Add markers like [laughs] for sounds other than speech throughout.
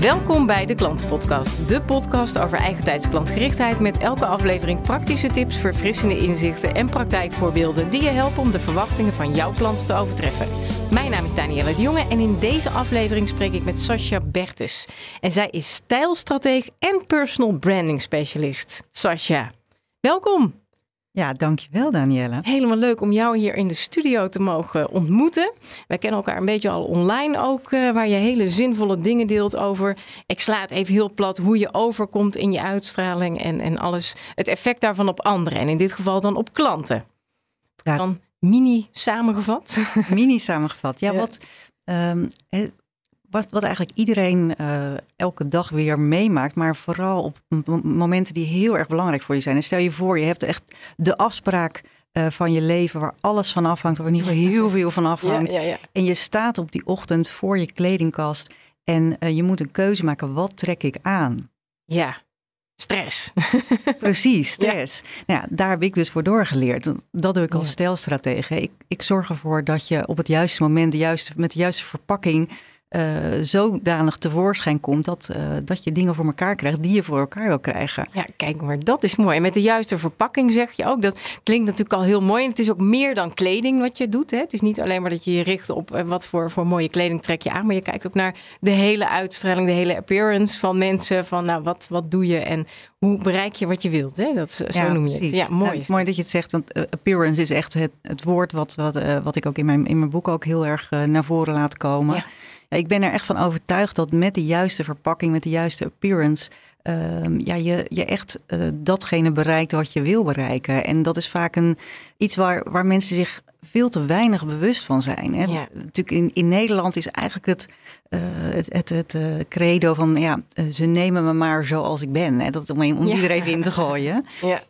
Welkom bij de Klantenpodcast, de podcast over eigentijds klantgerichtheid met elke aflevering praktische tips, verfrissende inzichten en praktijkvoorbeelden die je helpen om de verwachtingen van jouw klanten te overtreffen. Mijn naam is Danielle de Jonge en in deze aflevering spreek ik met Sascha Bertes. En zij is stijlstrateeg en personal branding specialist. Sascha, welkom. Ja, dankjewel Danielle. Helemaal leuk om jou hier in de studio te mogen ontmoeten. Wij kennen elkaar een beetje al online ook, uh, waar je hele zinvolle dingen deelt over. Ik sla het even heel plat hoe je overkomt in je uitstraling en, en alles. Het effect daarvan op anderen en in dit geval dan op klanten. Ja. Dan mini samengevat. Mini samengevat. Ja, ja. wat um, wat, wat eigenlijk iedereen uh, elke dag weer meemaakt, maar vooral op momenten die heel erg belangrijk voor je zijn. En stel je voor, je hebt echt de afspraak uh, van je leven waar alles van afhangt, waar in ieder geval heel veel van afhangt. Ja, ja, ja. En je staat op die ochtend voor je kledingkast en uh, je moet een keuze maken, wat trek ik aan? Ja, stress. [laughs] Precies, stress. Nou ja, daar heb ik dus voor doorgeleerd. Dat doe ik als stijlstratege. Ik, ik zorg ervoor dat je op het juiste moment, de juiste, met de juiste verpakking uh, zodanig tevoorschijn komt dat, uh, dat je dingen voor elkaar krijgt die je voor elkaar wil krijgen. Ja, kijk maar, dat is mooi. En met de juiste verpakking zeg je ook. Dat klinkt natuurlijk al heel mooi. En het is ook meer dan kleding wat je doet. Hè? Het is niet alleen maar dat je je richt op uh, wat voor, voor mooie kleding trek je aan. Maar je kijkt ook naar de hele uitstraling, de hele appearance van mensen. Van nou, wat, wat doe je en hoe bereik je wat je wilt. Hè? Dat, zo ja, noem je precies. het. Ja, mooi. Ja, mooi dat je het zegt. Want appearance is echt het, het woord wat, wat, wat ik ook in mijn, in mijn boek ook heel erg naar voren laat komen. Ja. Ik ben er echt van overtuigd dat met de juiste verpakking, met de juiste appearance, uh, ja, je, je echt uh, datgene bereikt wat je wil bereiken. En dat is vaak een, iets waar, waar mensen zich veel te weinig bewust van zijn. Hè? Ja. Natuurlijk in, in Nederland is eigenlijk het, uh, het, het, het credo van ja, ze nemen me maar zoals ik ben. Hè? Dat om, om ja. die er even in te gooien. Ja.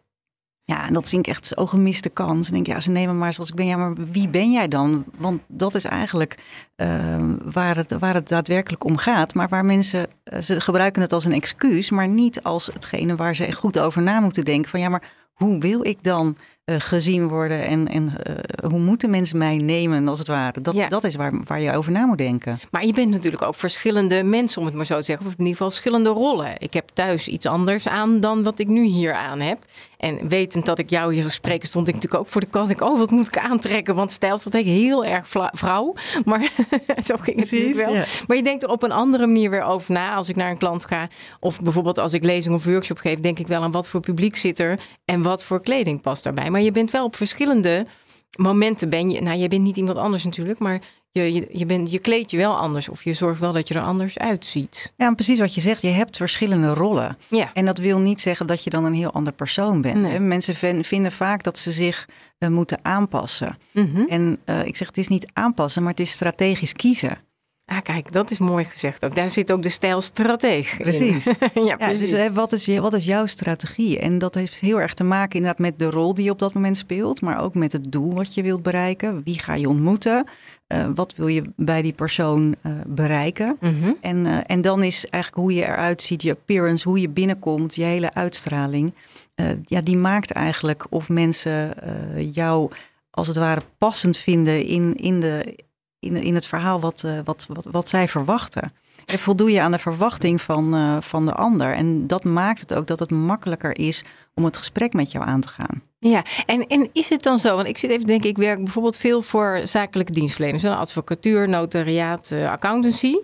Ja, en dat vind ik echt zo gemiste kans. En denk ja, ze nemen maar zoals ik ben. Ja, maar wie ben jij dan? Want dat is eigenlijk uh, waar, het, waar het daadwerkelijk om gaat. Maar waar mensen, uh, ze gebruiken het als een excuus, maar niet als hetgene waar ze goed over na moeten denken. Van ja, maar hoe wil ik dan uh, gezien worden en, en uh, hoe moeten mensen mij nemen als het ware. Dat, ja. dat is waar, waar je over na moet denken. Maar je bent natuurlijk ook verschillende mensen, om het maar zo te zeggen. Of in ieder geval verschillende rollen. Ik heb thuis iets anders aan dan wat ik nu hier aan heb. En wetend dat ik jou hier spreek, stond ik natuurlijk ook voor de kast. Ik, oh, wat moet ik aantrekken? Want stijl dat ik heel erg vrouw. [laughs] Maar [laughs] zo ging het Precies, wel. Ja. Maar je denkt er op een andere manier weer over na. Als ik naar een klant ga, of bijvoorbeeld als ik lezing of workshop geef, denk ik wel aan wat voor publiek zit er en wat voor kleding past daarbij. Maar je bent wel op verschillende momenten ben je, nou je bent niet iemand anders natuurlijk, maar je, je, je, bent, je kleed je wel anders of je zorgt wel dat je er anders uitziet. Ja, precies wat je zegt. Je hebt verschillende rollen. Ja. En dat wil niet zeggen dat je dan een heel ander persoon bent. Nee. Mensen vinden vaak dat ze zich uh, moeten aanpassen. Mhm. En uh, ik zeg, het is niet aanpassen, maar het is strategisch kiezen. Ah, kijk, dat is mooi gezegd ook. Daar zit ook de stijlstrateeg. Precies. [laughs] ja, ja, precies. dus wat is, wat is jouw strategie? En dat heeft heel erg te maken inderdaad met de rol die je op dat moment speelt, maar ook met het doel wat je wilt bereiken. Wie ga je ontmoeten? Uh, wat wil je bij die persoon uh, bereiken? Mhm. En, uh, en dan is eigenlijk hoe je eruit ziet, je appearance, hoe je binnenkomt, je hele uitstraling. Ja, die maakt eigenlijk of mensen jou als het ware passend vinden in, in, de, in, in het verhaal wat, uh, wat, wat, wat zij verwachten. En voldoe je aan de verwachting van, uh, van de ander. En dat maakt het ook dat het makkelijker is om het gesprek met jou aan te gaan. Ja, en, en is het dan zo? Want ik zit even denken, ik werk bijvoorbeeld veel voor zakelijke dienstverleners. Advocatuur, notariaat, uh, accountancy.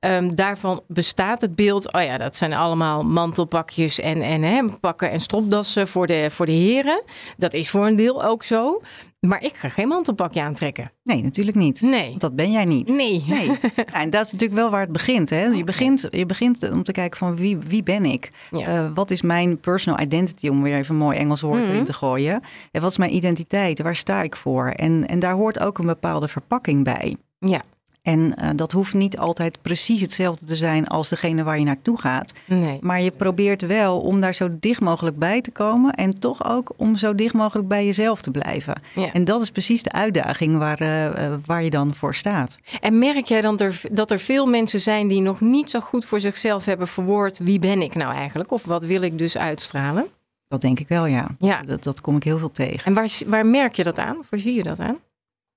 Um, daarvan bestaat het beeld, oh ja, dat zijn allemaal mantelpakjes en, en hè, pakken en stropdassen voor de, voor de heren. Dat is voor een deel ook zo. Maar ik ga geen mantelpakje aantrekken. Nee, natuurlijk niet. Nee. Want dat ben jij niet. Nee. nee. [laughs] Ja, en dat is natuurlijk wel waar het begint. Hè? Je, begint je begint om te kijken van wie, wie ben ik? Ja. Uh, wat is mijn personal identity, om weer even een mooi Engels woord Mhm. mm-hmm. erin te gooien. En wat is mijn identiteit? Waar sta ik voor? En, en daar hoort ook een bepaalde verpakking bij. Ja. En uh, dat hoeft niet altijd precies hetzelfde te zijn als degene waar je naartoe gaat. Nee. Maar je probeert wel om daar zo dicht mogelijk bij te komen. En toch ook om zo dicht mogelijk bij jezelf te blijven. Ja. En dat is precies de uitdaging waar, uh, waar je dan voor staat. En merk jij dan er, dat er veel mensen zijn die nog niet zo goed voor zichzelf hebben verwoord. Wie ben ik nou eigenlijk? Of wat wil ik dus uitstralen? Dat denk ik wel, ja. ja. Dat, dat kom ik heel veel tegen. En waar, waar merk je dat aan? Waar zie je dat aan?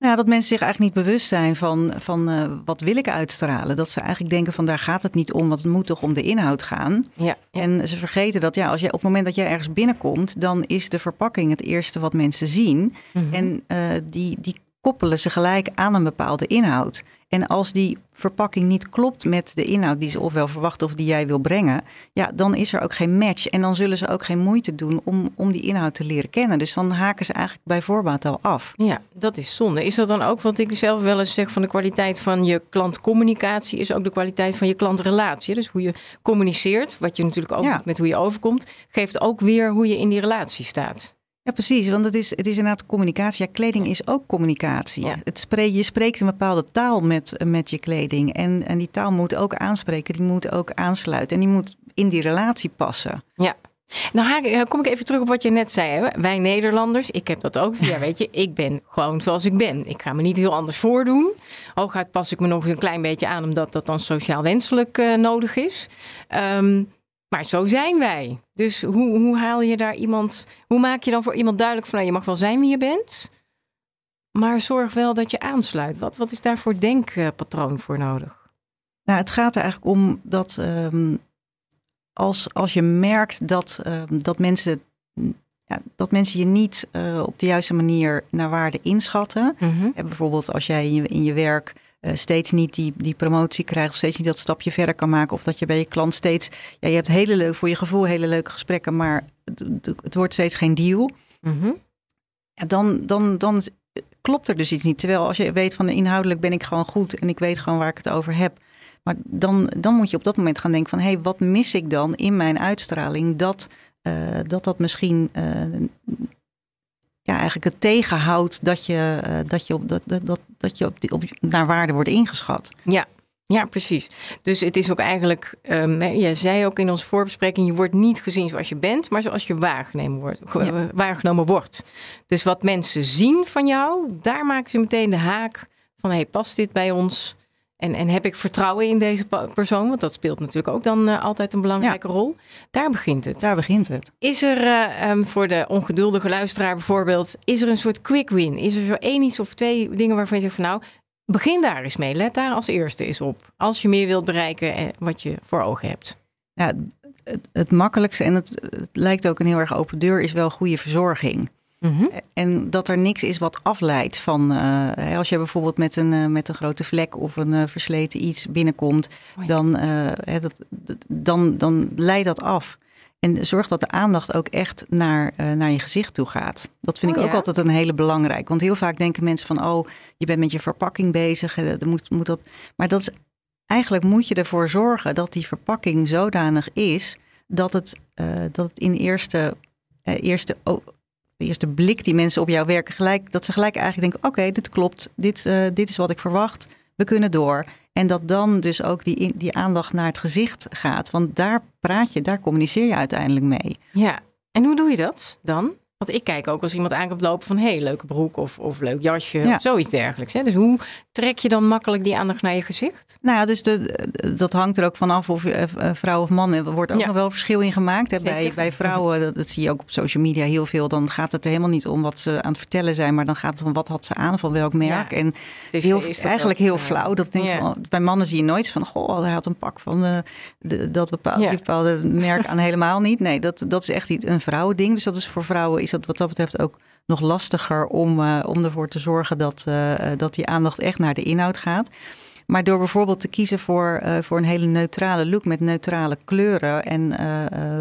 Nou, dat mensen zich eigenlijk niet bewust zijn van, van uh, wat wil ik uitstralen. Dat ze eigenlijk denken van daar gaat het niet om, want het moet toch om de inhoud gaan. Ja, ja. En ze vergeten dat ja, als je, op het moment dat jij ergens binnenkomt, dan is de verpakking het eerste wat mensen zien. Mm -hmm. En uh, die, die koppelen ze gelijk aan een bepaalde inhoud. En als die verpakking niet klopt met de inhoud die ze ofwel verwachten of die jij wil brengen, ja, dan is er ook geen match. En dan zullen ze ook geen moeite doen om, om die inhoud te leren kennen. Dus dan haken ze eigenlijk bij voorbaat al af. Ja, dat is zonde. Is dat dan ook wat ik zelf wel eens zeg van de kwaliteit van je klantcommunicatie, is ook de kwaliteit van je klantrelatie. Dus hoe je communiceert, wat je natuurlijk ook ja. met hoe je overkomt, geeft ook weer hoe je in die relatie staat. Ja, precies. Want het is, het is inderdaad communicatie. Ja, kleding is ook communicatie. Ja. Het spreek, je spreekt een bepaalde taal met, met je kleding. En, en die taal moet ook aanspreken. Die moet ook aansluiten. En die moet in die relatie passen. Ja. Nou, kom ik even terug op wat je net zei. Hè? Wij Nederlanders, ik heb dat ook. Ja, weet je, [laughs] ik ben gewoon zoals ik ben. Ik ga me niet heel anders voordoen. Hooguit pas ik me nog een klein beetje aan, omdat dat dan sociaal wenselijk uh, nodig is. Um, maar zo zijn wij. Dus hoe, hoe haal je daar iemand. Hoe maak je dan voor iemand duidelijk van nou, je mag wel zijn wie je bent. Maar zorg wel dat je aansluit. Wat, wat is daar voor denkpatroon voor nodig? Nou, het gaat er eigenlijk om dat um, als, als je merkt dat, um, dat, mensen, ja, dat mensen je niet uh, op de juiste manier naar waarde inschatten. Mm -hmm. En bijvoorbeeld als jij in je, in je werk uh, steeds niet die, die promotie krijgt, steeds niet dat stapje verder kan maken. Of dat je bij je klant steeds, ja, je hebt hele leuk, voor je gevoel hele leuke gesprekken, maar het, het wordt steeds geen deal. Mm -hmm. ja, dan, dan, dan klopt er dus iets niet. Terwijl als je weet van inhoudelijk ben ik gewoon goed en ik weet gewoon waar ik het over heb. Maar dan, dan moet je op dat moment gaan denken van hé, hey, wat mis ik dan in mijn uitstraling dat uh, dat, dat misschien uh, ja, eigenlijk het tegenhoudt dat je, uh, dat je, op, dat, dat, dat je op, die, op, naar waarde wordt ingeschat. Ja. Ja, precies. Dus het is ook eigenlijk, um, jij zei ook in onze voorbespreking, je wordt niet gezien zoals je bent, maar zoals je waargenomen wordt. Ja. Waargenomen wordt. Dus wat mensen zien van jou, daar maken ze meteen de haak van, hey, past dit bij ons? En, en heb ik vertrouwen in deze persoon? Want dat speelt natuurlijk ook dan uh, altijd een belangrijke ja. rol. Daar begint het. Daar begint het. Is er uh, um, voor de ongeduldige luisteraar bijvoorbeeld, is er een soort quick win? Is er zo één iets of twee dingen waarvan je zegt van nou, begin daar eens mee. Let daar als eerste eens op. Als je meer wilt bereiken en wat je voor ogen hebt. Ja, het, het makkelijkste en het, het lijkt ook een heel erg open deur is wel goede verzorging. Mm -hmm. En dat er niks is wat afleidt van. Uh, als je bijvoorbeeld met een, uh, met een grote vlek of een uh, versleten iets binnenkomt, oh ja. dan, dat, dan, dan leidt dat af. En zorg dat de aandacht ook echt naar, naar je gezicht toe gaat. Dat vind oh, ik ook ja? altijd een hele belangrijke. Want heel vaak denken mensen van, oh, je bent met je verpakking bezig. Dan moet, moet dat... Maar dat is, eigenlijk moet je ervoor zorgen dat die verpakking zodanig is dat het, dat het in eerste, eerste de eerste blik die mensen op jou werken, gelijk, dat ze gelijk eigenlijk denken: oké, dit klopt, dit, uh, dit is wat ik verwacht, we kunnen door. En dat dan dus ook die, die aandacht naar het gezicht gaat. Want daar praat je, daar communiceer je uiteindelijk mee. Ja, en hoe doe je dat dan? Want ik kijk ook als iemand aankomt lopen van... hé, hey, leuke broek of, of leuk jasje ja. of zoiets dergelijks. Hè? Dus hoe trek je dan makkelijk die aandacht naar je gezicht? Nou ja, dus de, dat hangt er ook vanaf of je uh, vrouw of man... er wordt ook ja. nog wel verschil in gemaakt. Hè? Bij, bij vrouwen, dat, dat, zie je ook op social media heel veel... dan gaat het er helemaal niet om wat ze aan het vertellen zijn... maar dan gaat het om wat had ze aan, van welk merk. Ja. En heel, eigenlijk heel flauw. Dat denk ja. Bij mannen zie je nooit van... goh, hij had een pak van uh, de, dat bepaalde, bepaalde merk aan helemaal niet. Nee, dat, dat is echt niet een vrouwending. Dus dat is voor vrouwen is dat wat dat betreft ook nog lastiger om, uh, om ervoor te zorgen dat, uh, dat die aandacht echt naar de inhoud gaat. Maar door bijvoorbeeld te kiezen voor, voor een hele neutrale look met neutrale kleuren en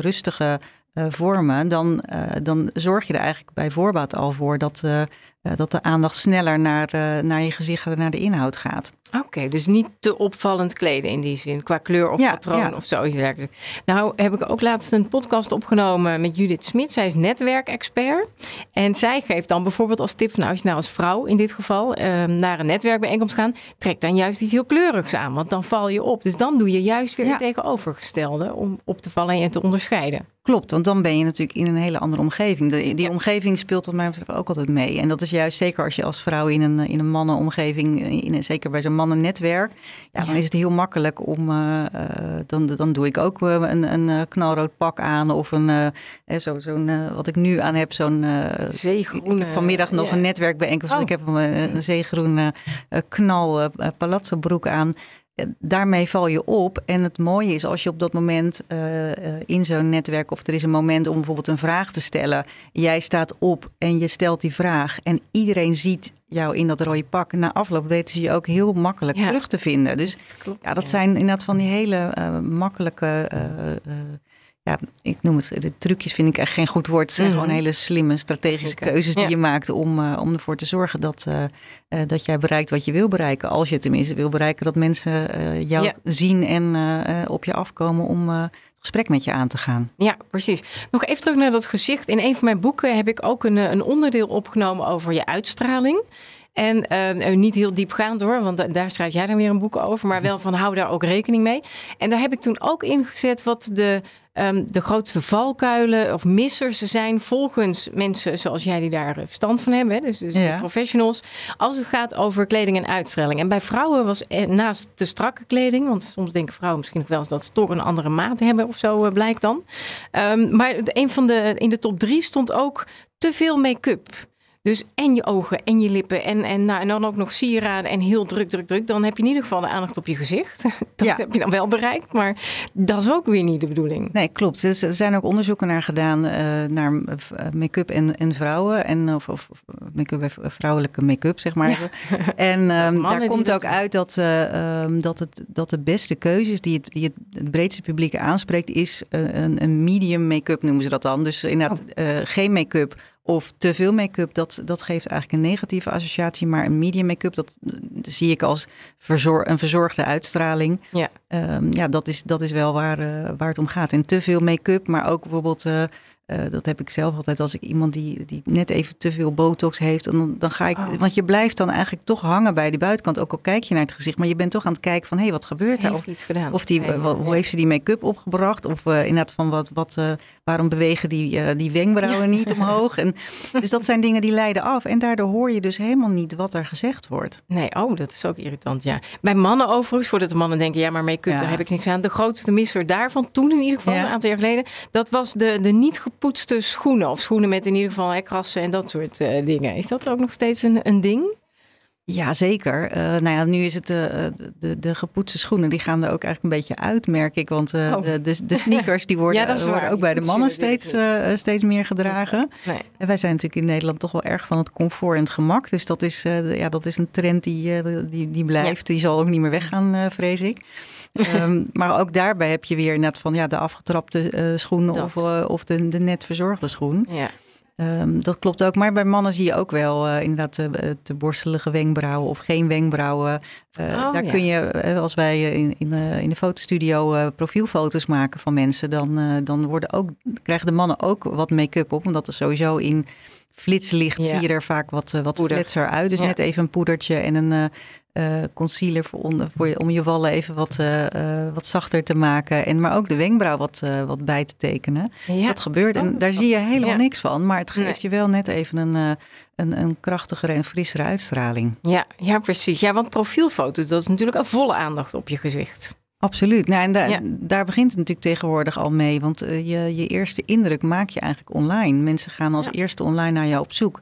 rustige vormen, dan, dan zorg je er eigenlijk bij voorbaat al voor dat, dat de aandacht sneller naar, naar je gezicht en naar de inhoud gaat. Oké, dus niet te opvallend kleden in die zin, qua kleur of patroon of zoiets dergelijks. Nou heb ik ook laatst een podcast opgenomen met Judith Smit. Zij is netwerkexpert. En zij geeft dan bijvoorbeeld als tip van nou, als je nou als vrouw in dit geval ehm, naar een netwerkbijeenkomst gaat, trek dan juist iets heel kleurigs aan, want dan val je op. Dus dan doe je juist weer het tegenovergestelde om op te vallen en te onderscheiden. Klopt, want dan ben je natuurlijk in een hele andere omgeving. De, die omgeving speelt wat mij betreft ook altijd mee. En dat is juist zeker als je als vrouw in een, in een mannenomgeving, in, zeker bij zo'n mannennetwerk, ja, dan is het heel makkelijk om, uh, dan, dan doe ik ook eh, een, een knalrood pak aan of een, uh, zo, zo'n, wat ik nu aan heb, zo'n zeegroene. vanmiddag nog een netwerkbijeenkomst, oh. ik heb een, een zeegroene knal palazzo broek aan daarmee val je op. En het mooie is als je op dat moment uh, in zo'n netwerk, of er is een moment om bijvoorbeeld een vraag te stellen. Jij staat op en je stelt die vraag. En iedereen ziet jou in dat rode pak. Na afloop weten ze je ook heel makkelijk terug te vinden. Dus dat klopt, ja, dat zijn inderdaad van die hele uh, makkelijke ja, ik noem het, de trucjes vind ik echt geen goed woord. Het zijn mhm. gewoon hele slimme strategische keuzes die je maakt om, uh, om ervoor te zorgen dat, uh, uh, dat jij bereikt wat je wil bereiken. Als je tenminste wil bereiken dat mensen jou zien en op je afkomen om gesprek met je aan te gaan. Ja, precies. Nog even terug naar dat gezicht. In een van mijn boeken heb ik ook een, een onderdeel opgenomen over je uitstraling. En uh, niet heel diepgaand hoor, want daar schrijf jij dan weer een boek over. Maar wel van hou daar ook rekening mee. En daar heb ik toen ook ingezet wat de, um, de grootste valkuilen of missers zijn volgens mensen zoals jij die daar verstand van hebben. Hè? Dus, dus professionals. Als het gaat over kleding en uitstraling. En bij vrouwen was naast de strakke kleding, want soms denken vrouwen misschien nog wel eens dat ze toch een andere maat hebben of zo uh, blijkt dan. Um, maar een van de in de top drie stond ook te veel make-up. Dus en je ogen en je lippen en, en, nou, en dan ook nog sieraden en heel druk, druk, druk. Dan heb je in ieder geval de aandacht op je gezicht. [laughs] Dat heb je dan wel bereikt, maar dat is ook weer niet de bedoeling. Nee, klopt. Er zijn ook onderzoeken naar gedaan uh, naar eh, make-up en, en vrouwen. En, of, of make-up, vrouwelijke make-up, zeg maar. [laughs] En um, daar komt ook uit dat, uh, um, dat, het, dat de beste keuzes die het, die het, het breedste publiek aanspreekt, is een, een medium make-up noemen ze dat dan. Dus inderdaad oh. geen make-up of te veel make-up, dat, dat geeft eigenlijk een negatieve associatie. Maar een medium make-up, dat zie ik als verzor een verzorgde uitstraling. Ja, um, ja dat, is, dat is wel waar, uh, waar het om gaat. En te veel make-up, maar ook bijvoorbeeld uh, uh, dat heb ik zelf altijd als ik iemand die, die net even te veel botox heeft. Dan, dan ga ik, oh. Want je blijft dan eigenlijk toch hangen bij die buitenkant. Ook al kijk je naar het gezicht, maar je bent toch aan het kijken van hé, hey, wat gebeurt er? Of, of die, hoe heeft ze die make-up opgebracht? Of uh, inderdaad van wat, wat, uh, waarom bewegen die, die wenkbrauwen niet omhoog? En, [laughs] dus dat zijn dingen die leiden af. En daardoor hoor je dus helemaal niet wat er gezegd wordt. Nee, oh, dat is ook irritant, ja. Bij mannen overigens, voordat de mannen denken, ja, maar make-up, daar heb ik niks aan. De grootste misser daarvan, toen in ieder geval, een aantal jaar geleden, dat was de, de niet gepoetste schoenen. Of schoenen met in ieder geval hè, krassen en dat soort uh, dingen. Is dat ook nog steeds een, een ding? Ja, zeker. Uh, nou ja, nu is het uh, de, de gepoetste schoenen, die gaan er ook eigenlijk een beetje uit, merk ik. Want uh, de, de, de, [laughs] sneakers, die worden, ja, worden ook bij de mannen steeds, steeds meer gedragen. Nee. En wij zijn natuurlijk in Nederland toch wel erg van het comfort en het gemak. Dus dat is, ja, dat is een trend die, die, die blijft. Die zal ook niet meer weggaan, vrees ik. Um, [laughs] maar ook daarbij heb je weer net van ja, de afgetrapte uh, schoen of, uh, of de, de net verzorgde schoen. Ja. Um, dat klopt ook. Maar bij mannen zie je ook wel uh, inderdaad de, de, borstelige wenkbrauwen of geen wenkbrauwen. Oh, daar ja. kun je, als wij in, in, in de fotostudio profielfoto's maken van mensen, dan, dan worden ook, krijgen de mannen ook wat make-up op. Omdat er sowieso in flitslicht zie je er vaak wat, wat fletser uit. Dus ja. net even een poedertje en een, uh, concealer voor onder, voor je, om je wallen even wat, uh, wat zachter te maken. En, maar ook de wenkbrauw wat, wat bij te tekenen. Ja. Dat gebeurt. En oh, daar zie je helemaal niks van. Maar het geeft nee. je wel net even een, een, een krachtigere en frissere uitstraling. Ja, ja, precies. Ja, want profielfoto's, dat is natuurlijk een volle aandacht op je gezicht. Absoluut. Nou, en da ja. daar begint het natuurlijk tegenwoordig al mee. Want je, je eerste indruk maak je eigenlijk online. Mensen gaan als eerste online naar jou op zoek.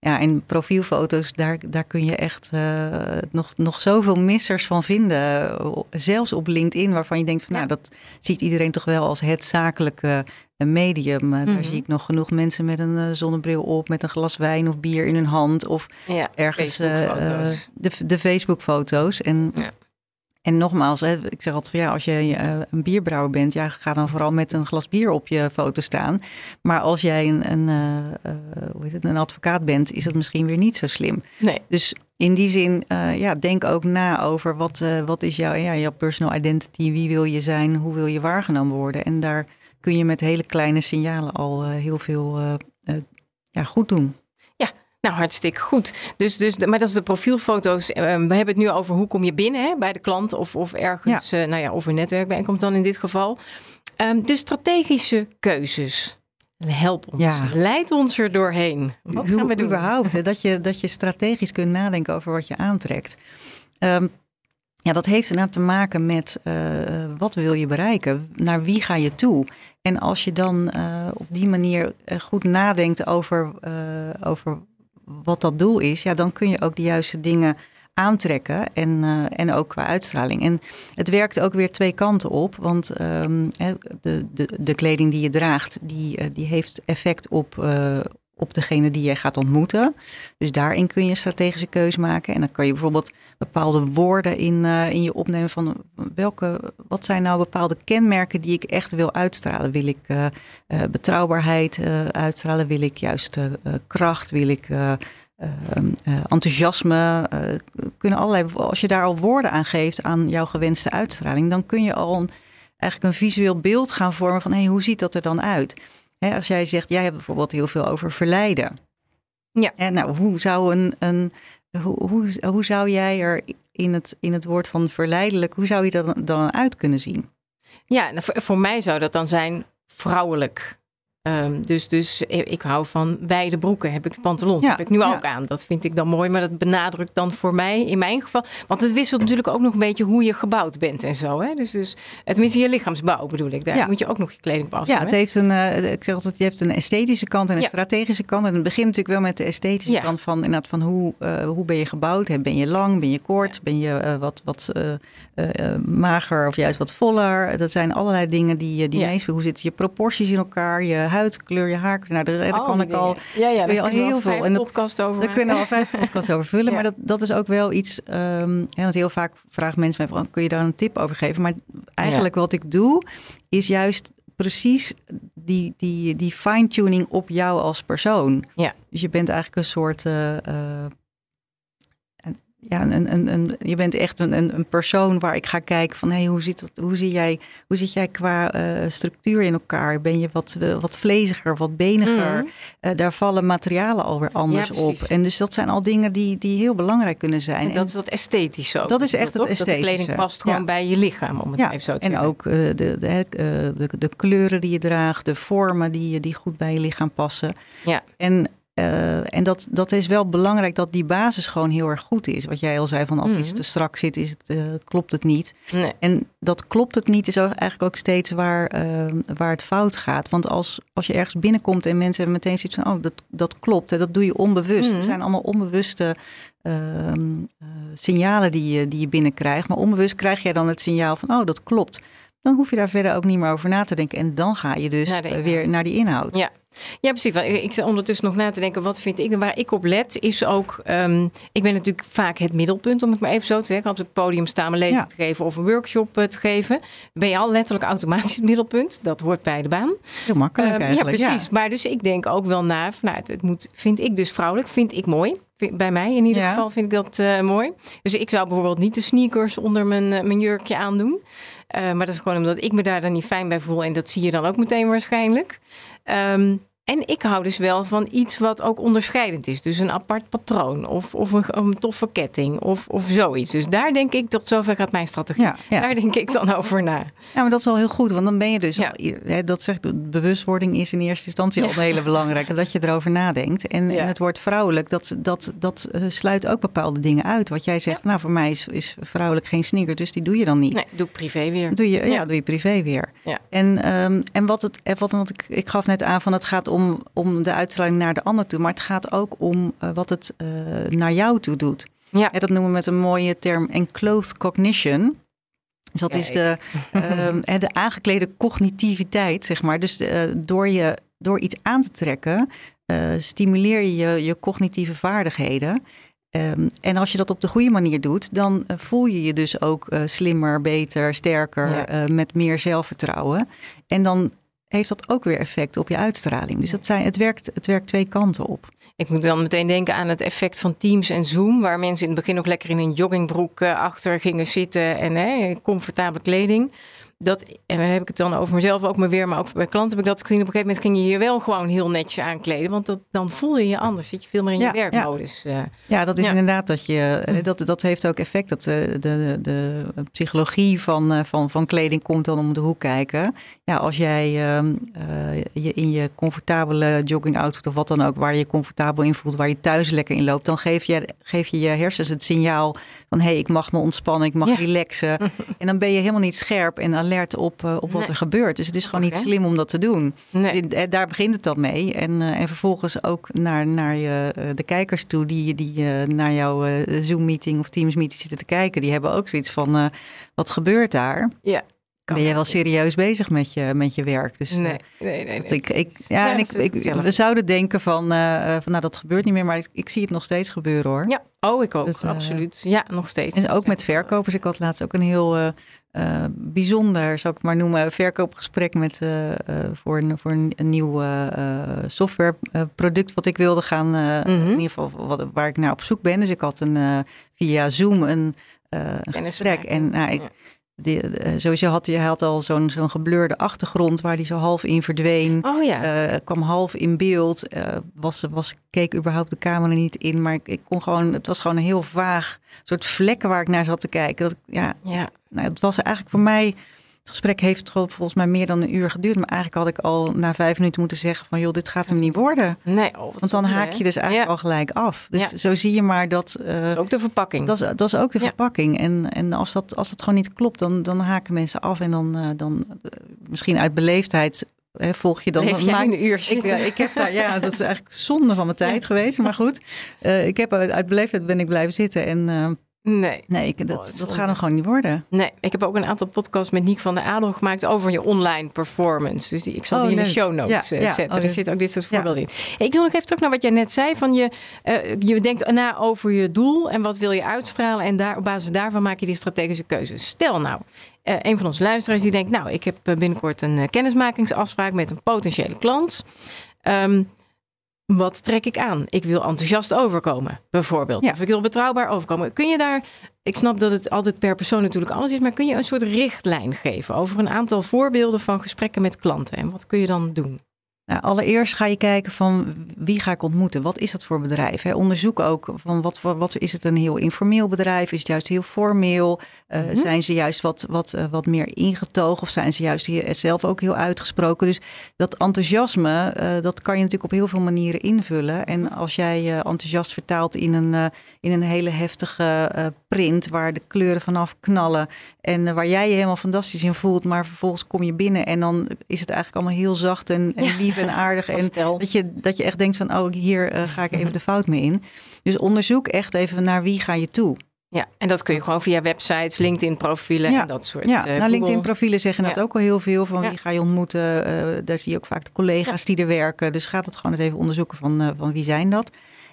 Ja, en profielfoto's, daar, daar kun je echt uh, nog, nog zoveel missers van vinden. Zelfs op LinkedIn, waarvan je denkt van nou, dat ziet iedereen toch wel als het zakelijke medium. Mm -hmm. Daar mhm. zie ik nog genoeg mensen met een uh, zonnebril op, met een glas wijn of bier in hun hand. Of ergens de, de Facebook-foto's. En ja. En nogmaals, hè, ik zeg altijd van ja, als je uh, een bierbrouwer bent, ja, ga dan vooral met een glas bier op je foto staan. Maar als jij een, een, uh, hoe heet het, een advocaat bent, is dat misschien weer niet zo slim. Nee. Dus in die zin, uh, ja, denk ook na over wat, uh, wat is jouw, ja, jouw personal identity, wie wil je zijn, hoe wil je waargenomen worden. En daar kun je met hele kleine signalen al heel veel ja, goed doen. Nou, hartstikke goed. Dus, dus, maar dat is de profielfoto's. we hebben het nu over hoe kom je binnen hè, bij de klant of, of ergens, ja. nou ja, of een netwerkbijeenkomst dan in dit geval. Um, de strategische keuzes. Help ons. Ja. Leid ons er doorheen. Wat gaan we doen? Überhaupt, hè, dat, je, dat je strategisch kunt nadenken over wat je aantrekt. Um, ja, dat heeft inderdaad te maken met uh, wat wil je bereiken? Naar wie ga je toe? En als je dan uh, op die manier goed nadenkt over, over wat dat doel is, ja, dan kun je ook de juiste dingen aantrekken en, uh, en ook qua uitstraling. En het werkt ook weer twee kanten op, want um, de, de, de kleding die je draagt, die, uh, die heeft effect op, uh, op degene die je gaat ontmoeten. Dus daarin kun je een strategische keuze maken. En dan kan je bijvoorbeeld bepaalde woorden in, in je opnemen van welke, wat zijn nou bepaalde kenmerken die ik echt wil uitstralen. Wil ik betrouwbaarheid uitstralen? Wil ik juist kracht? Wil ik Ehm, eh, enthousiasme, kunnen allerlei. Als je daar al woorden aan geeft aan jouw gewenste uitstraling, dan kun je al eigenlijk een visueel beeld gaan vormen van hey, hoe ziet dat er dan uit? Als jij zegt, jij hebt bijvoorbeeld heel veel over verleiden. Ja. En nou, hoe zou een, een hoe, hoe, hoe zou jij er in het, in het woord van verleidelijk, hoe zou je dat dan, uit kunnen zien? Ja, voor, voor mij zou dat dan zijn vrouwelijk. Um, dus, dus ik hou van wijde broeken, heb ik pantalons, ja, heb ik nu ook aan. Dat vind ik dan mooi, maar dat benadrukt dan voor mij in mijn geval. Want het wisselt natuurlijk ook nog een beetje hoe je gebouwd bent en zo. Hè? Dus, dus tenminste je lichaamsbouw bedoel ik. Daar ja. moet je ook nog je kleding passen. Ja, het heeft een, uh, ik zeg altijd, je hebt een esthetische kant en een strategische kant. En het begint natuurlijk wel met de esthetische kant van, inderdaad, van hoe, uh, hoe ben je gebouwd? Ben je lang, ben je kort, ben je uh, wat, wat mager of juist wat voller? Dat zijn allerlei dingen die, die. Hoe zitten je proporties in elkaar, je huidkleur, je haarkleur. Nou, daar, daar kan ik al, ja, ja, kun je al heel veel. En podcast over. Daar kunnen we al vijf podcasts over vullen. [laughs] Maar dat, dat is ook wel iets. Um, want heel vaak vragen mensen mij van, kun je daar een tip over geven? Maar eigenlijk wat ik doe, is juist precies die, die, die fine-tuning op jou als persoon. Ja. Dus je bent eigenlijk een soort uh, ja, een, een, een, je bent echt een, een, persoon waar ik ga kijken van hey, hoe, zit dat, hoe, zie jij, hoe zit jij qua uh, structuur in elkaar? Ben je wat, uh, wat vleziger, wat beniger? Mm. Uh, daar vallen materialen alweer anders ja, op. En dus dat zijn al dingen die, die heel belangrijk kunnen zijn. En dat is dat esthetische ook. Dat is echt het esthetische. Dat de kleding past gewoon ja. bij je lichaam, om het even zo te en zeggen. En ook de, de, de, de, kleuren die je draagt, de vormen die, die goed bij je lichaam passen. Ja. En uh, en dat, dat is wel belangrijk dat die basis gewoon heel erg goed is. Wat jij al zei, van als iets mhm. te strak zit, is het, uh, klopt het niet. Nee. En dat klopt het niet is eigenlijk ook steeds waar, uh, waar het fout gaat. Want als, als je ergens binnenkomt en mensen hebben meteen zoiets van... oh, dat, dat klopt, hè, dat doe je onbewust. Mm. Het zijn allemaal onbewuste ehm, signalen die je, die je binnenkrijgt. Maar onbewust krijg jij dan het signaal van, oh, dat klopt. Dan hoef je daar verder ook niet meer over na te denken. En dan ga je dus weer naar die inhoud. Ja. Ja, precies. Ik zit ondertussen nog na te denken, wat vind ik? Waar ik op let is ook, um, ik ben natuurlijk vaak het middelpunt, om het maar even zo te zeggen. Op het podium staan, een lezing te geven of een workshop eh, te geven. Dan ben je al letterlijk automatisch het middelpunt. Dat hoort bij de baan. Heel makkelijk um, Ja, precies. Maar dus ik denk ook wel na, nou, het, het, moet, vind ik dus vrouwelijk, vind ik mooi. Bij mij in ieder geval vind ik dat uh, mooi. Dus ik zou bijvoorbeeld niet de sneakers onder mijn, uh, mijn jurkje aandoen. Uh, maar dat is gewoon omdat ik me daar dan niet fijn bij voel. En dat zie je dan ook meteen waarschijnlijk. Um, en ik hou dus wel van iets wat ook onderscheidend is. Dus een apart patroon of, of een, een toffe ketting of, of zoiets. Dus daar denk ik, dat zover gaat mijn strategie. Ja, ja. Daar denk ik dan over na. Ja, maar dat is wel heel goed. Want dan ben je dus, ja. al, dat zegt, bewustwording is in eerste instantie al een hele belangrijke. Dat je erover nadenkt. En, en het woord vrouwelijk, dat, dat, dat uh, sluit ook bepaalde dingen uit. Wat jij zegt, nou voor mij is, is vrouwelijk geen sneaker, dus die doe je dan niet. Nee, doe privé weer. Doe je, ja. doe je privé weer. Ja. En, um, en wat, het, wat, wat ik, ik gaf net aan van het gaat om om, om de uitstraling naar de ander toe. Maar het gaat ook om uh, wat het uh, naar jou toe doet. Ja. En dat noemen we met een mooie term enclosed cognition. Dus dat is de, uh, [laughs] de aangeklede cognitiviteit, zeg maar. Dus uh, door, je, door iets aan te trekken, stimuleer je, je cognitieve vaardigheden. Um, en als je dat op de goede manier doet, dan voel je je dus ook slimmer, beter, sterker, ja. met meer zelfvertrouwen. En dan heeft dat ook weer effect op je uitstraling. Dus dat zijn, het, werkt, het werkt twee kanten op. Ik moet dan meteen denken aan het effect van Teams en Zoom, waar mensen in het begin nog lekker in een joggingbroek eh, achter gingen zitten en hè, comfortabele kleding dat, en dan heb ik het dan over mezelf ook maar weer, maar ook bij klanten heb ik dat gezien. Op een gegeven moment ging je je wel gewoon heel netjes aankleden, want dat, dan voel je je anders. Zit je veel meer in je werkmodus. Ja. Uh, ja, dat is inderdaad dat je, eh, dat, dat heeft ook effect. Dat de, eh, de, de psychologie van, van, van kleding komt dan om de hoek kijken. Ja, als jij uh, je in je comfortabele jogging outfit of wat dan ook, waar je je comfortabel in voelt, waar je thuis lekker in loopt, dan geef je geef je, je hersens het signaal van hé, hey, ik mag me ontspannen, ik mag relaxen. [laughs] en dan ben je helemaal niet scherp en alert op, uh, op wat er gebeurt. Dus het is gewoon niet slim om dat te doen. Nee. Dus, daar begint het dan mee. En, uh, en vervolgens ook naar, naar je, de kijkers toe die, die naar jouw Zoom-meeting of Teams-meeting zitten te kijken. Die hebben ook zoiets van, wat gebeurt daar? Ja ben jij wel serieus bezig met je, met je werk? Dus, nee, nee, nee. Ik, ik, ja, en ik, ik, we zouden denken van, uh, van, nou dat gebeurt niet meer, maar ik, ik, zie het nog steeds gebeuren hoor. Ja, oh ik ook, dat, uh, absoluut. Ja, nog steeds. En ook met verkopers. Ik had laatst ook een heel uh, bijzonder, zou ik maar noemen, verkoopgesprek met, voor, een, voor een, een nieuw softwareproduct wat ik wilde gaan, mm -hmm. in ieder geval wat, waar ik naar op zoek ben. Dus ik had een, via Zoom een, een gesprek. En nou, ik, die, uh, sowieso had hij had al zo'n zo'n gebleurde achtergrond waar hij zo half in verdween. Oh ja. Uh, kwam half in beeld. Uh, was, was, keek überhaupt de camera niet in. Maar ik, ik, kon gewoon, het was gewoon een heel vaag soort vlekken waar ik naar zat te kijken. Dat, ja, ja. Nou, het was eigenlijk voor mij het gesprek heeft volgens mij meer dan een uur geduurd. Maar eigenlijk had ik al na vijf minuten moeten zeggen van... joh, dit gaat hem niet worden. Nee, oh, Want dan haak je dus eigenlijk al gelijk af. Dus zo zie je maar dat... Uh, dat is ook de verpakking. Dat is, dat is ook de verpakking. En, en als, dat, als dat gewoon niet klopt, dan, dan haken mensen af. En dan, uh, dan uh, misschien uit beleefdheid volg je dan. Leef jij een uur zitten? Ik, ik, heb daar, ja, [laughs] dat is eigenlijk zonde van mijn tijd geweest. Maar goed, ik heb uit, uit beleefdheid ben ik blijven zitten. En Nee. Nee, ik, dat, oh, dat gaat nog gewoon niet worden. Nee, ik heb ook een aantal podcasts met Niek van der Adel gemaakt over je online performance. Dus die, ik zal die oh, in de show notes eh, zetten. Oh, er zit ook dit soort voorbeelden in. Ik wil nog even terug naar wat jij net zei. Van je, uh, je denkt na over je doel en wat wil je uitstralen. En daar, op basis daarvan maak je die strategische keuzes. Stel nou, uh, een van onze luisteraars die denkt... nou, ik heb binnenkort een kennismakingsafspraak met een potentiële klant... Um, wat trek ik aan? Ik wil enthousiast overkomen, bijvoorbeeld. Of ik wil betrouwbaar overkomen. Kun je daar, ik snap dat het altijd per persoon natuurlijk alles is, maar kun je een soort richtlijn geven over een aantal voorbeelden van gesprekken met klanten? En wat kun je dan doen? Nou, allereerst ga je kijken van wie ga ik ontmoeten? Wat is dat voor bedrijf? Hè? Onderzoek ook van wat, wat is het een heel informeel bedrijf? Is het juist heel formeel? Uh, Zijn ze juist wat, wat, uh, wat meer ingetogen of zijn ze juist hier, zelf ook heel uitgesproken? Dus dat enthousiasme, uh, dat kan je natuurlijk op heel veel manieren invullen. En als jij je enthousiast vertaalt in een, in een hele heftige print waar de kleuren vanaf knallen en waar jij je helemaal fantastisch in voelt, maar vervolgens kom je binnen en dan is het eigenlijk allemaal heel zacht en, en lief en aardig. [laughs] En dat je, dat je echt denkt van, oh, hier uh, ga ik even de fout mee in. Dus onderzoek echt even naar wie ga je toe. Ja, en dat kun je gewoon via websites, LinkedIn-profielen ja. en dat soort Ja, uh, nou, LinkedIn-profielen zeggen dat ook al heel veel. Van wie ga je ontmoeten? Uh, daar zie je ook vaak de collega's die er werken. Dus gaat het gewoon eens even onderzoeken van, uh, van wie zijn dat.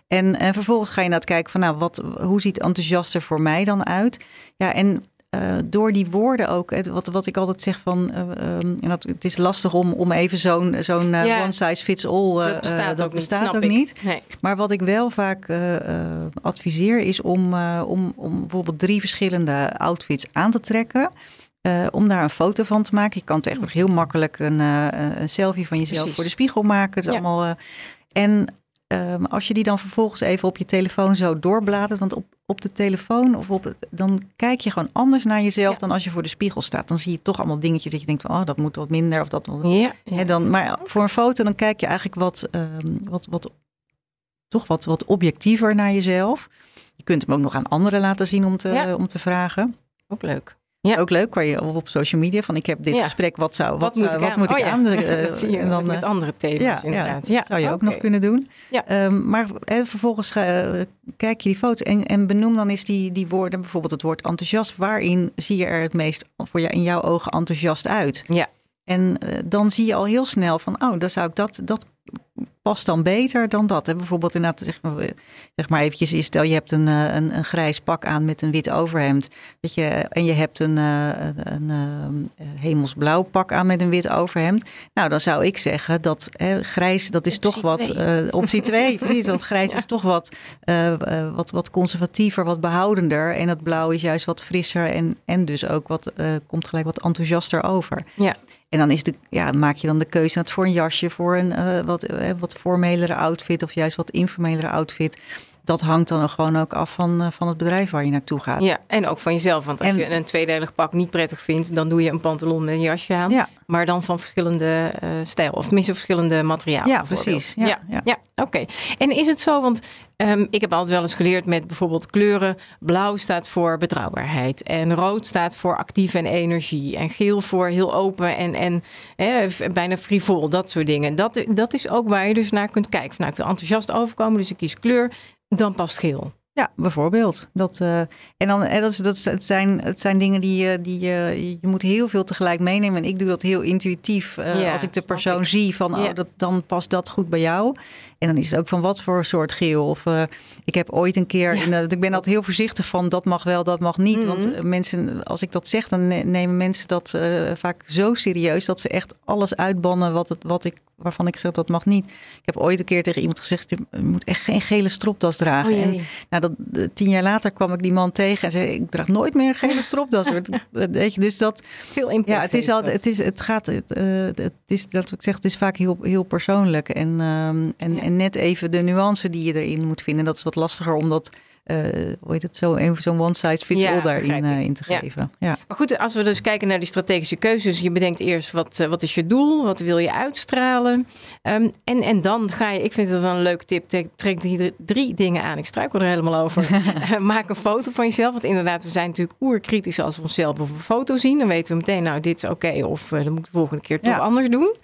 En, en vervolgens ga je naar het kijken van, nou, wat, hoe ziet enthousiaster voor mij dan uit? Ja, en uh, door die woorden ook, wat, wat ik altijd zeg van, uh, um, dat, het is lastig om, om even zo'n zo'n uh, ja, one size fits all, dat bestaat dat ook bestaat niet. Ook niet. Nee. Maar wat ik wel vaak adviseer is om, om, om bijvoorbeeld drie verschillende outfits aan te trekken. om daar een foto van te maken. Je kan tegenwoordig heel makkelijk een, een selfie van jezelf Precies. voor de spiegel maken. Het is ja. allemaal, en um, als je die dan vervolgens even op je telefoon zo doorbladert, want op, op de telefoon of op het, dan kijk je gewoon anders naar jezelf ja. dan als je voor de spiegel staat. Dan zie je toch allemaal dingetjes dat je denkt van, oh, dat moet wat minder of dat. Ja, ja. dan, maar voor een foto dan kijk je eigenlijk wat, um, wat, wat toch wat, wat objectiever naar jezelf. Je kunt hem ook nog aan anderen laten zien om te, ja. om te vragen. Ook leuk. Ja. Ook leuk, waar je op social media van ik heb dit ja. gesprek, wat zou, wat, wat moet ik wat aan? Moet ik oh, aan? Ja. [laughs] dat zie je en dan, met andere thema's inderdaad. Ja, zou je ook nog kunnen doen. Um, maar eh, vervolgens uh, kijk je die foto's en, en benoem dan eens die, die woorden, bijvoorbeeld het woord enthousiast. Waarin zie je er het meest voor jou in jouw ogen enthousiast uit? Ja. En uh, dan zie je al heel snel van, oh, dan zou ik dat, dat past dan beter dan dat. Hè? Bijvoorbeeld inderdaad, zeg maar, zeg maar eventjes, stel je hebt een, een, een grijs pak aan met een wit overhemd. Weet je, en je hebt een, een, een hemelsblauw pak aan met een wit overhemd. Nou, dan zou ik zeggen dat hè, grijs, dat is toch wat, uh, optie 2, [laughs] precies, want grijs is toch wat, wat, wat conservatiever, wat behoudender. En dat blauw is juist wat frisser en, en dus ook wat, komt gelijk wat enthousiaster over. Ja. En dan is de, ja, maak je dan de keuze voor een jasje, voor een uh, wat, uh, wat formelere outfit of juist wat informelere outfit dat hangt dan gewoon ook af van, uh, van het bedrijf waar je naartoe gaat. Ja, en ook van jezelf. Want als en, je een tweedelig pak niet prettig vindt, dan doe je een pantalon met een jasje aan. Ja. Maar dan van verschillende uh, stijl, of tenminste verschillende materialen. Ja, precies. Ja, ja, ja. ja oké. En is het zo, want um, ik heb altijd wel eens geleerd met bijvoorbeeld kleuren. Blauw staat voor betrouwbaarheid. En rood staat voor actief en energie. En geel voor heel open en, en eh, bijna frivol, dat soort dingen. Dat, dat is ook waar je dus naar kunt kijken. Van, nou, ik wil enthousiast overkomen, dus ik kies kleur dan past geel. Ja, bijvoorbeeld. Dat, uh, en dan, dat, is, dat, is, het, zijn, het zijn dingen die, die uh, je moet heel veel tegelijk meenemen. En ik doe dat heel intuïtief. Ja, als ik de persoon ik. zie van, ja. oh, dat, dan past dat goed bij jou. En dan is het ook van wat voor soort geel. Of ik heb ooit een keer, ja. ik ben altijd heel voorzichtig van dat mag wel, dat mag niet. Mm -hmm. Want mensen, als ik dat zeg, dan nemen mensen dat vaak zo serieus dat ze echt alles uitbannen wat, het, wat ik waarvan ik zeg dat mag niet. Ik heb ooit een keer tegen iemand gezegd: je moet echt geen gele stropdas dragen. Oh, en nou, dat, tien jaar later kwam ik die man tegen en zei: ik draag nooit meer een gele [laughs] stropdas. Weet je, dus dat. Veel impact. Ja, het is al, het is, het gaat, het, uh, het is dat ik zeg, het is vaak heel, heel persoonlijk en, um, en, ja. en net even de nuance die je erin moet vinden. Dat is wat lastiger omdat uh, hoe heet het, zo, zo'n one size fits all daarin uh, in te geven. Ja. Maar goed, als we dus kijken naar die strategische keuzes, je bedenkt eerst wat, uh, wat is je doel, wat wil je uitstralen. Um, en, en dan ga je, ik vind het wel een leuke tip, trek die drie dingen aan. Ik struikel er helemaal over. [laughs] Maak een foto van jezelf, want inderdaad, we zijn natuurlijk oerkritisch als we onszelf op een foto zien. Dan weten we meteen, nou, dit is oké, okay, of dat moet ik de volgende keer toch ja. anders doen.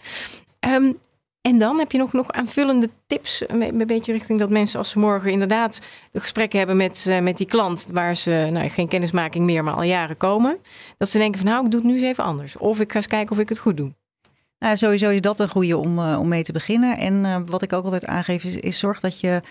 Um, en dan heb je nog, nog aanvullende tips, een, beetje richting dat mensen als ze morgen inderdaad de gesprekken hebben met, uh, met die klant, waar ze nou, geen kennismaking meer, maar al jaren komen, dat ze denken van nou, ik doe het nu eens even anders. Of ik ga eens kijken of ik het goed doe. Nou, sowieso is dat een goede om, uh, om mee te beginnen. En uh, wat ik ook altijd aangeef is, is zorg dat je,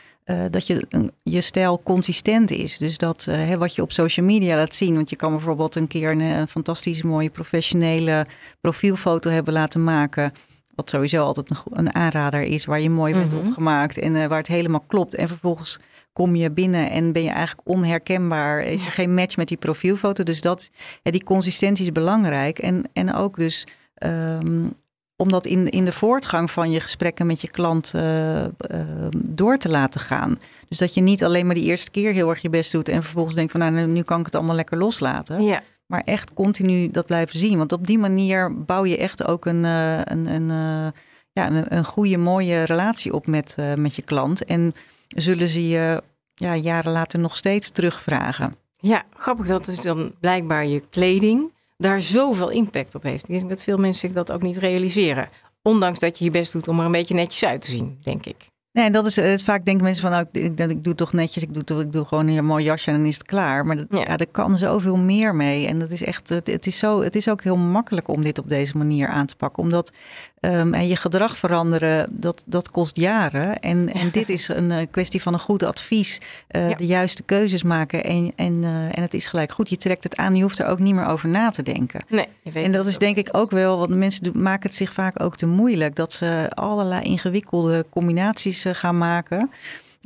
dat je, je stijl consistent is. Dus dat hè, wat je op social media laat zien. Want je kan bijvoorbeeld een keer een, een fantastisch mooie professionele profielfoto hebben laten maken. Wat sowieso altijd een, een aanrader is, waar je mooi bent mm -hmm. opgemaakt en uh, waar het helemaal klopt. En vervolgens kom je binnen en ben je eigenlijk onherkenbaar. Is er geen match met die profielfoto. Dus dat, ja, die consistentie is belangrijk. En, en ook dus um, om dat in, in de voortgang van je gesprekken met je klant uh, uh, door te laten gaan. Dus dat je niet alleen maar die eerste keer heel erg je best doet en vervolgens denkt van nou, nu kan ik het allemaal lekker loslaten. Ja. Maar echt continu dat blijven zien. Want op die manier bouw je echt ook een, uh, een, een, uh, ja, een, een, goede, mooie relatie op met, uh, met je klant. En zullen ze je ja, jaren later nog steeds terugvragen. Ja, grappig dat dus dan blijkbaar je kleding daar zoveel impact op heeft. Ik denk dat veel mensen zich dat ook niet realiseren. Ondanks dat je je best doet om er een beetje netjes uit te zien, denk ik. Nee, en dat is het. Vaak denken mensen van, nou, ik, ik, ik doe toch netjes, ik doe, ik doe gewoon een mooi jasje en dan is het klaar. Maar dat, ja. ja, er kan zoveel meer mee. En dat is echt, het, het, is zo, het is ook heel makkelijk om dit op deze manier aan te pakken. Omdat um, en je gedrag veranderen, dat, dat kost jaren. En, en dit is een uh, kwestie van een goed advies. Uh, ja. De juiste keuzes maken. En, en, uh, en het is gelijk goed. Je trekt het aan, je hoeft er ook niet meer over na te denken. Nee, je weet en dat is denk ik ook wel, want mensen doen, maken het zich vaak ook te moeilijk. Dat ze allerlei ingewikkelde combinaties gaan maken.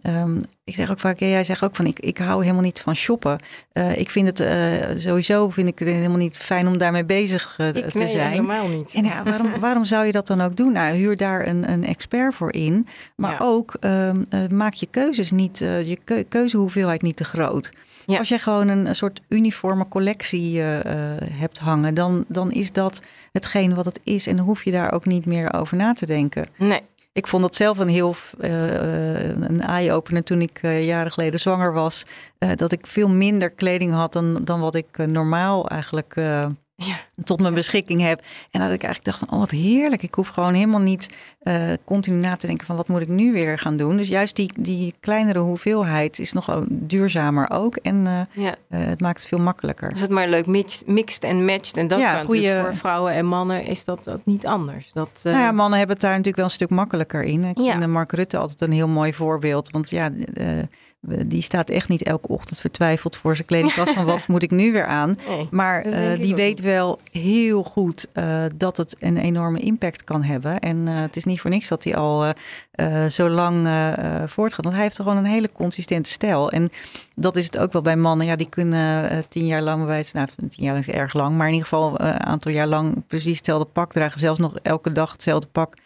Um, ik zeg ook vaak, ja, jij zegt ook van ik, ik hou helemaal niet van shoppen. Uh, ik vind het uh, sowieso vind ik het helemaal niet fijn om daarmee bezig uh, ik, te nee, zijn. Helemaal niet. En ja, waarom, [laughs] waarom zou je dat dan ook doen? Nou, huur daar een, een expert voor in. Maar ja. ook um, maak je keuzes niet, je keu keuzehoeveelheid niet te groot. Ja. Als je gewoon een, een soort uniforme collectie hebt hangen, dan, dan is dat hetgeen wat het is. En dan hoef je daar ook niet meer over na te denken. Nee. Ik vond dat zelf een heel uh, een eye-opener toen ik uh, jaren geleden zwanger was. Uh, dat ik veel minder kleding had dan, dan wat ik normaal eigenlijk ja. tot mijn beschikking heb. En dat ik eigenlijk dacht van, oh wat heerlijk. Ik hoef gewoon helemaal niet uh, continu na te denken van wat moet ik nu weer gaan doen. Dus juist die, die kleinere hoeveelheid is nog duurzamer ook. En uh, ja. uh, het maakt het veel makkelijker. Als het maar leuk mixed en matched. En dat ja, kan goeie... voor vrouwen en mannen is dat, dat niet anders. Dat, nou ja, mannen hebben het daar natuurlijk wel een stuk makkelijker in. Ik vind Mark Rutte altijd een heel mooi voorbeeld. Want ja, die staat echt niet elke ochtend vertwijfeld voor zijn kledingkast van wat [laughs] moet ik nu weer aan. maar uh, die weet wel heel goed uh, dat het een enorme impact kan hebben. En uh, het is niet voor niks dat hij al zo lang voortgaat. Want hij heeft gewoon een hele consistente stijl. En dat is het ook wel bij mannen. Ja, die kunnen tien jaar lang bij nou tien jaar lang is erg lang, maar in ieder geval een aantal jaar lang precies hetzelfde pak dragen. Zelfs nog elke dag hetzelfde pak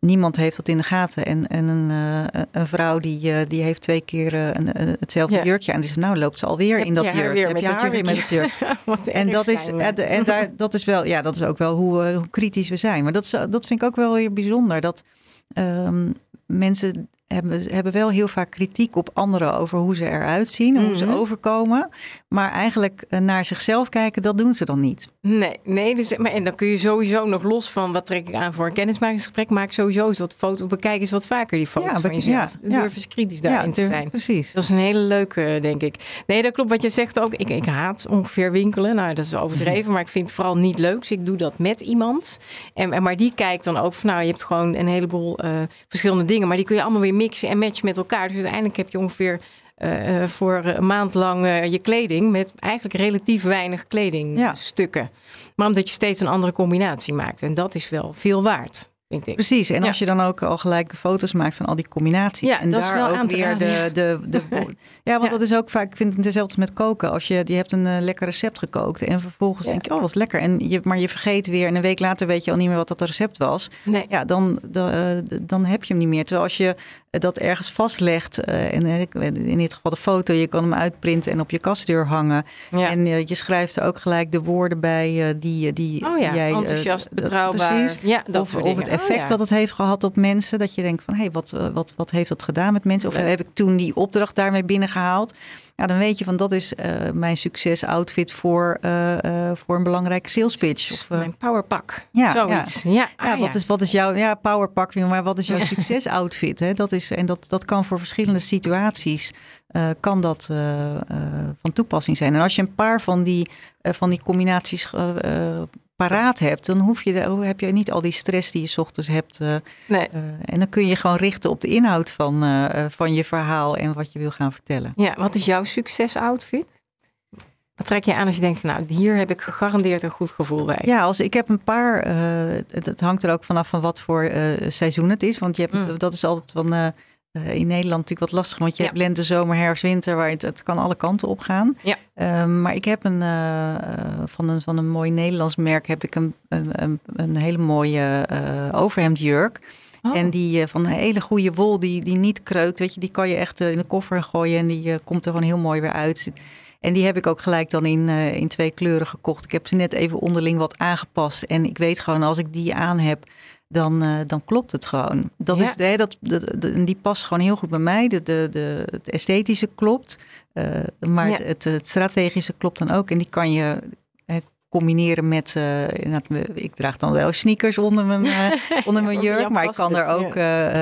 niemand heeft dat in de gaten. En, en een, uh, een vrouw die, uh, die heeft twee keer uh, een, hetzelfde jurkje aan. Die zegt, nou loopt ze alweer in dat jurk. Heb je haar weer met het jurk. [laughs] en dat is, en daar, [laughs] dat is wel, ja, dat is ook wel hoe, hoe kritisch we zijn. Maar dat, is, dat vind ik ook wel weer bijzonder. Dat um, mensen hebben, hebben wel heel vaak kritiek op anderen over hoe ze eruit zien, hoe ze mhm. overkomen. Maar eigenlijk eh, naar zichzelf kijken, dat doen ze dan niet. Nee, nee dus, maar, en dan kun je sowieso nog los van wat trek ik aan voor een kennismakingsgesprek, maak sowieso eens wat foto's, bekijk eens wat vaker die foto's ja, van jezelf. Ja, Durf eens kritisch daarin te zijn. Precies. Dat is een hele leuke, denk ik. Nee, dat klopt wat je zegt ook. Ik, ik haat ongeveer winkelen. Nou, dat is overdreven, [laughs] maar ik vind het vooral niet leuk. Dus ik doe dat met iemand. En, en maar die kijkt dan ook van, nou, je hebt gewoon een heleboel uh, verschillende dingen, maar die kun je allemaal weer mixen en matchen met elkaar. Dus uiteindelijk heb je ongeveer uh, voor een maand lang uh, je kleding met eigenlijk relatief weinig kledingstukken. Ja. Maar omdat je steeds een andere combinatie maakt. En dat is wel veel waard. Precies, en als je dan ook al gelijk foto's maakt van al die combinaties. Ja, en dat daar is wel ook weer de, de, de, Ja, [laughs] want dat is ook vaak, ik vind het hetzelfde met koken. Als je, je hebt een uh, lekker recept gekookt en vervolgens denk je, oh, wat lekker. En je, maar je vergeet weer en een week later weet je al niet meer wat dat recept was. Nee. Ja, dan, dan heb je hem niet meer. Terwijl als je dat ergens vastlegt. Uh, en in dit geval de foto, je kan hem uitprinten en op je kastdeur hangen. En uh, je schrijft er ook gelijk de woorden bij die, die oh ja, jij... enthousiast, betrouwbaar. Precies. Ja, dat of, of het oh effect oh dat het heeft gehad op mensen. Dat je denkt van, hé, hey, wat, wat, wat heeft dat gedaan met mensen? Of heb ik toen die opdracht daarmee binnengehaald? Ja, dan weet je van dat is uh, mijn succes outfit voor, uh, uh, voor een belangrijke sales pitch. Of, mijn powerpak. Ja, zoiets. Ja, ja, ah, ja, wat, Is, wat is jouw ja, powerpak? Maar wat is jouw succes outfit? Hè? Dat is, en dat, dat kan voor verschillende situaties kan dat van toepassing zijn. En als je een paar van die, van die combinaties paraat hebt, dan hoef je, heb je niet al die stress die je ochtends hebt. Uh, nee. uh, en dan kun je gewoon richten op de inhoud van, uh, van je verhaal en wat je wil gaan vertellen. Ja, wat is jouw succes-outfit? Wat trek je aan als je denkt van nou, hier heb ik gegarandeerd een goed gevoel bij? Ja, als ik heb een paar, het, het, hangt er ook vanaf van wat voor seizoen het is. Want je hebt, mm. dat is altijd van uh, in Nederland natuurlijk wat lastig, want je hebt lente, zomer, herfst, winter, waar het, het kan alle kanten op gaan. Ja. Um, maar ik heb een, uh, van een van een mooi Nederlands merk heb ik een, een, een hele mooie uh, overhemdjurk. Oh. En die van een hele goede wol, die, die niet kreukt, weet je, die kan je echt in de koffer gooien en die komt er gewoon heel mooi weer uit. En die heb ik ook gelijk dan in, in twee kleuren gekocht. Ik heb ze net even onderling wat aangepast. En ik weet gewoon, als ik die aan heb, dan, uh, dan klopt het gewoon. Dat is, hè, dat, de, die past gewoon heel goed bij mij. De, de, de, het esthetische klopt, uh, maar het, het, strategische klopt dan ook. En die kan je combineren met, uh, ik draag dan wel sneakers onder mijn, [laughs] onder mijn jurk, maar ik kan er ook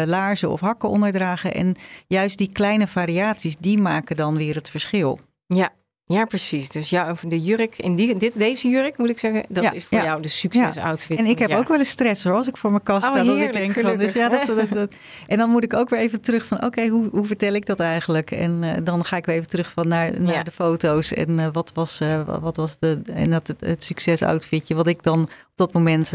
laarzen of hakken onder dragen. En juist die kleine variaties, die maken dan weer het verschil. Ja, ja, precies. Dus ja, de jurk, in die, dit, deze jurk moet ik zeggen, dat is voor jou de succesoutfit. En ik heb ook wel eens stress hoor, als ik voor mijn kast oh, sta. dat ik denk van, dus ja, dat, dat, En dan moet ik ook weer even terug van, oké, hoe, hoe vertel ik dat eigenlijk? En uh, dan ga ik weer even terug van naar, naar de foto's. En uh, wat was, uh, wat was de, en dat, het, het succesoutfitje wat ik dan op dat moment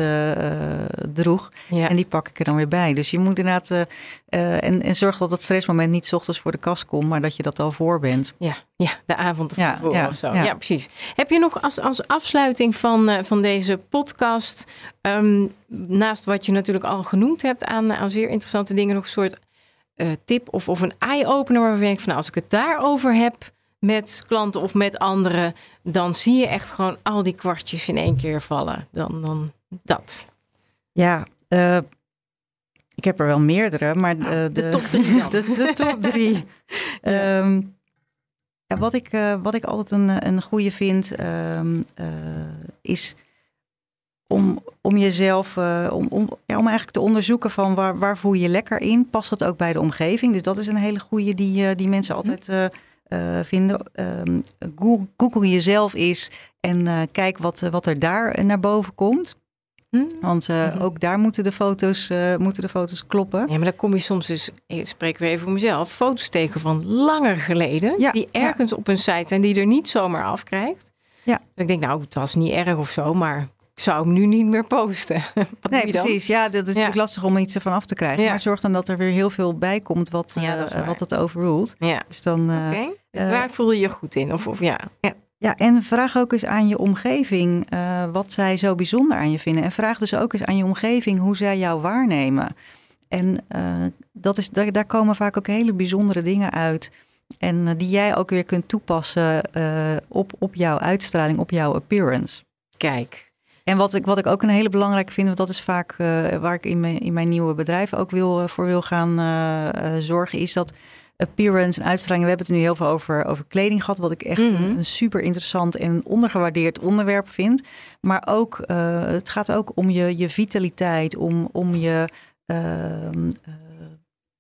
droeg. En die pak ik er dan weer bij. Dus je moet inderdaad, en, en zorg dat dat stressmoment niet s ochtends voor de kast komt, maar dat je dat al voor bent. Ja, ja de avond ja ja, of zo. Ja. precies. Heb je nog als, als afsluiting van, uh, van deze podcast, um, naast wat je natuurlijk al genoemd hebt aan, aan zeer interessante dingen, nog een soort uh, tip of, of een eye-opener waarvan ik van nou, als ik het daarover heb met klanten of met anderen, dan zie je echt gewoon al die kwartjes in één keer vallen. Dan, dan dat. Ja, uh, ik heb er wel meerdere, maar de, de, top drie. [laughs] De, de top drie. [laughs] um, wat, ik, uh, wat ik altijd een, een goede vind, um, uh, is om, om jezelf, uh, om, om, ja, om eigenlijk te onderzoeken van waar, waar voel je je lekker in? Past dat ook bij de omgeving? Dus dat is een hele goede die, die mensen altijd uh, vinden. Um, Google, jezelf is en kijk wat, wat er daar naar boven komt. Hm? Want uh, ook daar moeten de, foto's, uh, moeten de foto's kloppen. Ja, maar dan kom je soms dus, ik spreek weer even voor mezelf, foto's tegen van langer geleden. Ja, die ergens ja. op een site zijn die er niet zomaar afkrijgt. Ja. ik denk, nou, het was niet erg of zo, maar ik zou hem nu niet meer posten. [laughs] Wat nee, precies. Ja, dat is natuurlijk lastig om iets ervan af te krijgen. Maar zorg dan dat er weer heel veel bij komt wat, uh, wat het overrult. Ja. Dus dan, Oké. Dus waar voel je je goed in? Of, of ja. ja. Ja, en vraag ook eens aan je omgeving uh, wat zij zo bijzonder aan je vinden. En vraag dus ook eens aan je omgeving hoe zij jou waarnemen. En uh, dat is, daar, daar, komen vaak ook hele bijzondere dingen uit. En uh, die jij ook weer kunt toepassen op, op jouw uitstraling, op jouw appearance. Kijk. En wat ik, wat ik ook een hele belangrijke vind, want dat is vaak waar ik in mijn, in mijn nieuwe bedrijf ook wil, voor wil gaan zorgen, is dat appearance en uitstraling. We hebben het nu heel veel over, over kleding gehad, wat ik echt mhm. een, super interessant en ondergewaardeerd onderwerp vind. Maar ook, uh, het gaat ook om je, je vitaliteit, om, om je. Uh,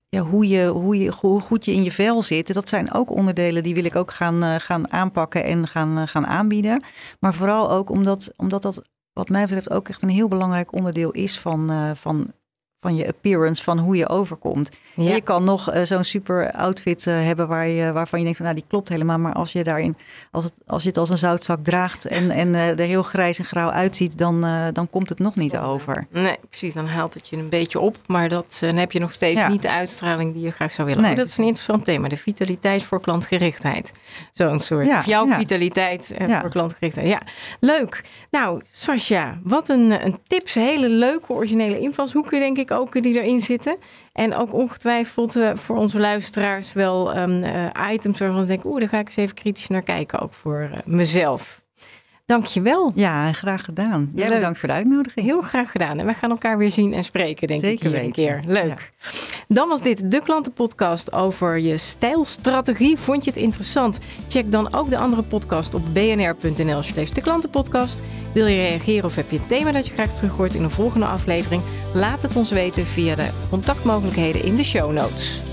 ja, hoe, je, hoe, je, hoe goed je in je vel zit. Dat zijn ook onderdelen die wil ik ook gaan, uh, gaan aanpakken en gaan, gaan aanbieden. Maar vooral ook omdat, omdat dat wat mij betreft ook echt een heel belangrijk onderdeel is van, van van je appearance, van hoe je overkomt. je kan nog eh, zo'n super outfit uh, hebben waar je, waarvan je denkt van nou die klopt helemaal. Maar als je daarin, als, het, als je het als een zoutzak draagt en, en uh, er heel grijs en grauw uitziet, dan, dan komt het nog niet over. Nee, precies. Dan haalt het je een beetje op. Maar dat, dan heb je nog steeds niet de uitstraling die je graag zou willen. Nee, dat is een interessant thema. De vitaliteit voor klantgerichtheid. Zo'n soort. Ja, of jouw vitaliteit voor klantgerichtheid. Ja, leuk. Nou, Sascha, wat een, een tips. Hele leuke originele invalshoeken denk ik ook die erin zitten. En ook ongetwijfeld uh, voor onze luisteraars wel um, uh, items waarvan ze denken... oeh, daar ga ik eens even kritisch naar kijken, ook voor uh, mezelf. Dankjewel. Ja, graag gedaan. Jij bedankt voor de uitnodiging. Heel graag gedaan. En we gaan elkaar weer zien en spreken, denk Zeker ik, een keer. Leuk. Dan was dit de klantenpodcast over je stijlstrategie. Vond je het interessant? Check dan ook de andere podcast op bnr.nl slash de klantenpodcast. Wil je reageren of heb je een thema dat je graag terug hoort in een volgende aflevering? Laat het ons weten via de contactmogelijkheden in de show notes.